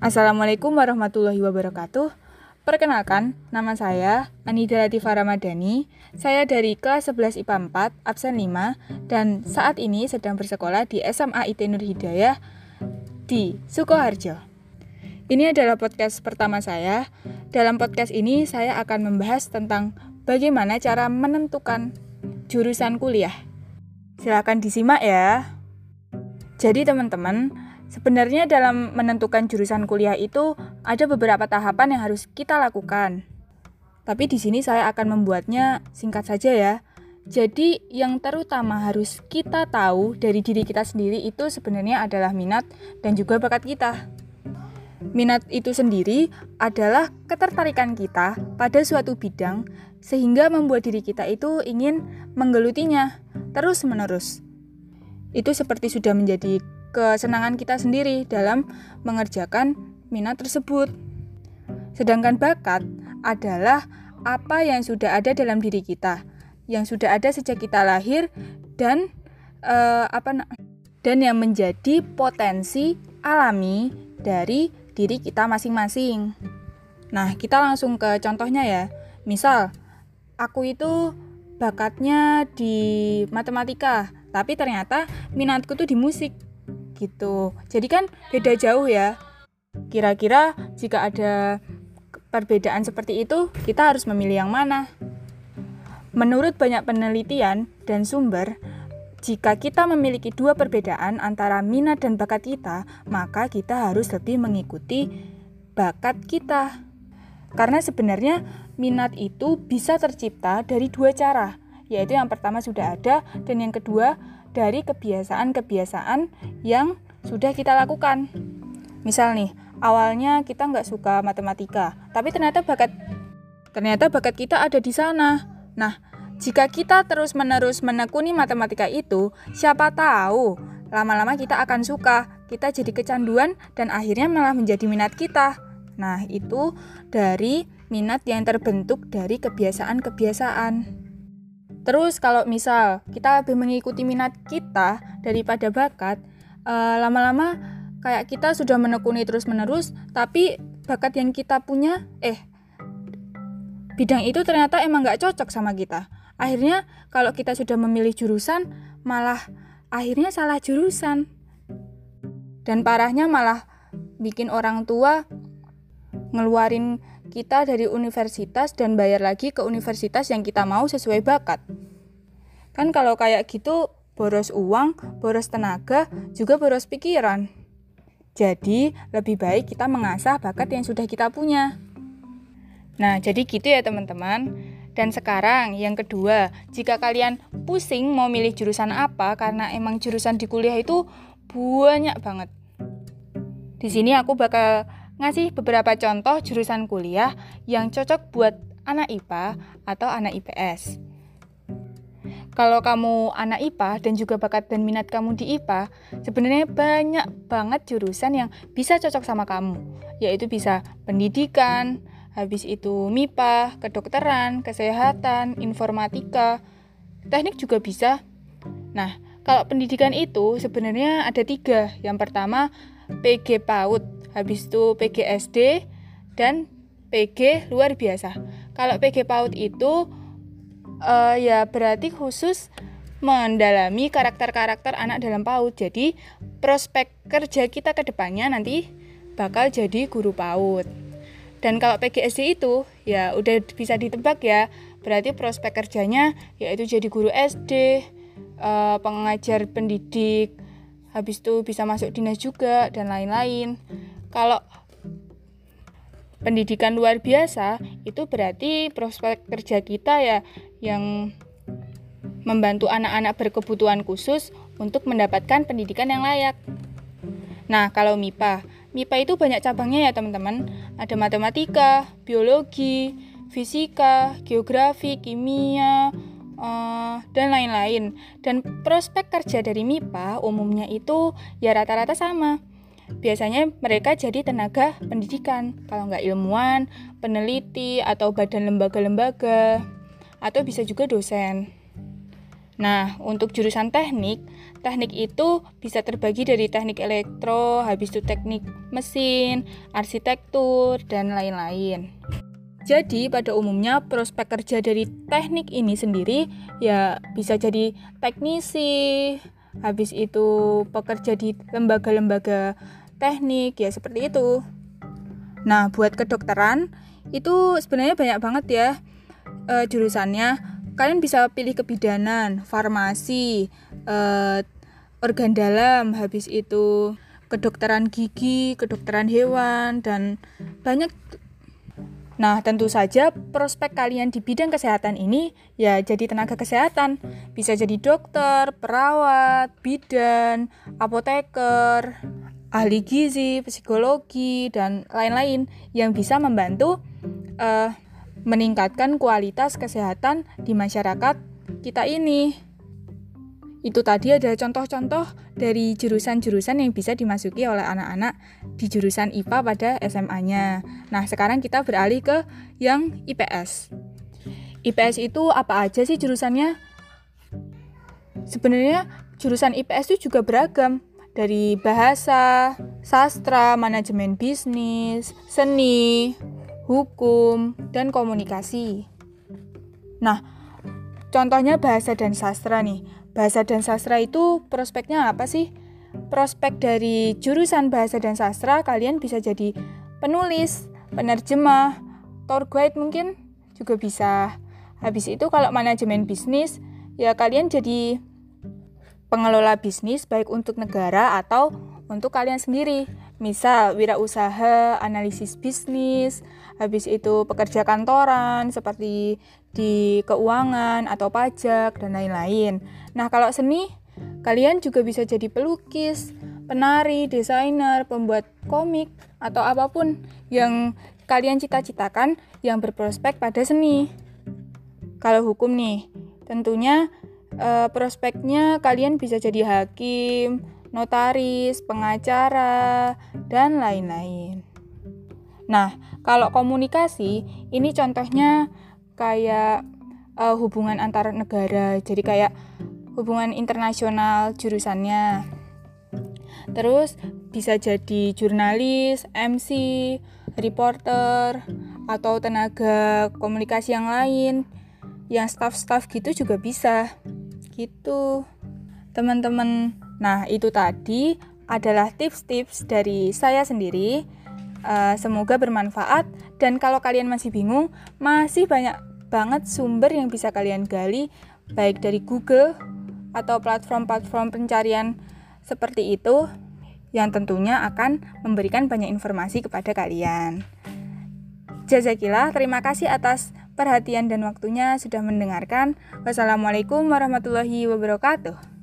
Assalamualaikum warahmatullahi wabarakatuh. Perkenalkan, nama saya Anida Latifah Ramadhani. Saya dari kelas 11 IPA 4, absen 5, dan saat ini sedang bersekolah di SMA IT Nur Hidayah di Sukoharjo. Ini adalah podcast pertama saya. Dalam podcast ini saya akan membahas tentang bagaimana cara menentukan jurusan kuliah. Silahkan disimak ya. Jadi teman-teman, sebenarnya dalam menentukan jurusan kuliah itu ada beberapa tahapan yang harus kita lakukan. Tapi di sini saya akan membuatnya singkat saja ya. Jadi yang terutama harus kita tahu dari diri kita sendiri itu sebenarnya adalah minat dan juga bakat kita. Minat itu sendiri adalah ketertarikan kita pada suatu bidang sehingga membuat diri kita itu ingin menggelutinya terus-menerus. Itu seperti sudah menjadi kesenangan kita sendiri dalam mengerjakan minat tersebut. Sedangkan bakat adalah apa yang sudah ada dalam diri kita, yang sudah ada sejak kita lahir dan uh, apa dan yang menjadi potensi alami dari diri kita masing-masing. Nah, kita langsung ke contohnya ya. Misal, aku itu bakatnya di matematika, tapi ternyata minatku tuh di musik gitu. Jadi kan beda jauh ya. Kira-kira jika ada perbedaan seperti itu, kita harus memilih yang mana? Menurut banyak penelitian dan sumber, jika kita memiliki dua perbedaan antara minat dan bakat kita, maka kita harus lebih mengikuti bakat kita. Karena sebenarnya minat itu bisa tercipta dari dua cara, yaitu yang pertama sudah ada dan yang kedua dari kebiasaan-kebiasaan yang sudah kita lakukan. Misal nih, awalnya kita nggak suka matematika, tapi ternyata bakat ternyata bakat kita ada di sana. Nah, jika kita terus-menerus menekuni matematika itu, siapa tahu lama-lama kita akan suka, kita jadi kecanduan dan akhirnya malah menjadi minat kita. Nah, itu dari minat yang terbentuk dari kebiasaan-kebiasaan. Terus kalau misal kita lebih mengikuti minat kita daripada bakat, eh, lama-lama kayak kita sudah menekuni terus-menerus, tapi bakat yang kita punya, eh bidang itu ternyata emang nggak cocok sama kita. Akhirnya kalau kita sudah memilih jurusan, malah akhirnya salah jurusan. Dan parahnya malah bikin orang tua ngeluarin kita dari universitas dan bayar lagi ke universitas yang kita mau sesuai bakat. Kan kalau kayak gitu boros uang, boros tenaga, juga boros pikiran. Jadi, lebih baik kita mengasah bakat yang sudah kita punya. Nah, jadi gitu ya teman-teman. Dan sekarang yang kedua, jika kalian pusing mau milih jurusan apa karena emang jurusan di kuliah itu banyak banget. Di sini aku bakal ngasih beberapa contoh jurusan kuliah yang cocok buat anak IPA atau anak IPS. Kalau kamu anak IPA dan juga bakat dan minat kamu di IPA, sebenarnya banyak banget jurusan yang bisa cocok sama kamu, yaitu bisa pendidikan, habis itu MIPA, kedokteran, kesehatan, informatika, teknik juga bisa. Nah, kalau pendidikan itu sebenarnya ada tiga. Yang pertama, PG PAUD habis itu PGSD dan PG luar biasa. Kalau PG PAUD itu uh, ya berarti khusus mendalami karakter-karakter anak dalam PAUD. Jadi prospek kerja kita ke depannya nanti bakal jadi guru PAUD. Dan kalau PGSD itu ya udah bisa ditebak ya, berarti prospek kerjanya yaitu jadi guru SD, uh, eh, pengajar pendidik, habis itu bisa masuk dinas juga dan lain-lain. Kalau pendidikan luar biasa itu berarti prospek kerja kita ya yang membantu anak-anak berkebutuhan khusus untuk mendapatkan pendidikan yang layak. Nah, kalau MIPA, MIPA itu banyak cabangnya ya teman-teman. Ada matematika, biologi, fisika, geografi, kimia, uh, dan lain-lain. Dan prospek kerja dari MIPA umumnya itu ya rata-rata sama biasanya mereka jadi tenaga pendidikan, kalau nggak ilmuwan, peneliti, atau badan lembaga-lembaga, atau bisa juga dosen. Nah, untuk jurusan teknik, teknik itu bisa terbagi dari teknik elektro, habis itu teknik mesin, arsitektur, dan lain-lain. Jadi, pada umumnya prospek kerja dari teknik ini sendiri ya bisa jadi teknisi, habis itu pekerja di lembaga-lembaga teknik ya seperti itu. Nah, buat kedokteran itu sebenarnya banyak banget ya uh, jurusannya. Kalian bisa pilih kebidanan, farmasi, uh, organ dalam, habis itu kedokteran gigi, kedokteran hewan, dan banyak. Nah, tentu saja prospek kalian di bidang kesehatan ini ya jadi tenaga kesehatan. Bisa jadi dokter, perawat, bidan, apoteker, ahli gizi, psikologi, dan lain-lain yang bisa membantu uh, meningkatkan kualitas kesehatan di masyarakat kita ini. Itu tadi ada contoh-contoh dari jurusan-jurusan yang bisa dimasuki oleh anak-anak di jurusan IPA pada SMA-nya. Nah, sekarang kita beralih ke yang IPS. IPS itu apa aja sih jurusannya? Sebenarnya jurusan IPS itu juga beragam dari bahasa, sastra, manajemen bisnis, seni, hukum, dan komunikasi. Nah, contohnya bahasa dan sastra nih. Bahasa dan sastra itu prospeknya apa sih? Prospek dari jurusan bahasa dan sastra kalian bisa jadi penulis, penerjemah, tour guide mungkin juga bisa. Habis itu kalau manajemen bisnis, ya kalian jadi pengelola bisnis baik untuk negara atau untuk kalian sendiri. Misal wirausaha, analisis bisnis, habis itu pekerja kantoran seperti di keuangan atau pajak dan lain-lain. Nah, kalau seni kalian juga bisa jadi pelukis, penari, desainer, pembuat komik atau apa pun yang kalian cita-citakan yang berprospek pada seni. Kalau hukum nih, tentunya uh, prospeknya kalian bisa jadi hakim, notaris, pengacara, dan lain-lain. Nah, kalau komunikasi, ini contohnya kayak uh, hubungan antar negara, jadi kayak hubungan internasional jurusannya. Terus bisa jadi jurnalis, MC, reporter, atau tenaga komunikasi yang lain, yang staff-staff gitu juga bisa gitu. Teman-teman nah itu tadi adalah tips-tips dari saya sendiri. Uh, semoga bermanfaat. Dan kalau kalian masih bingung masih banyak banget sumber yang bisa kalian gali baik dari Google atau platform-platform pencarian seperti itu yang tentunya akan memberikan banyak informasi kepada kalian. Jazakillah, terima kasih atas perhatian dan waktunya sudah mendengarkan. Wassalamualaikum warahmatullahi wabarakatuh.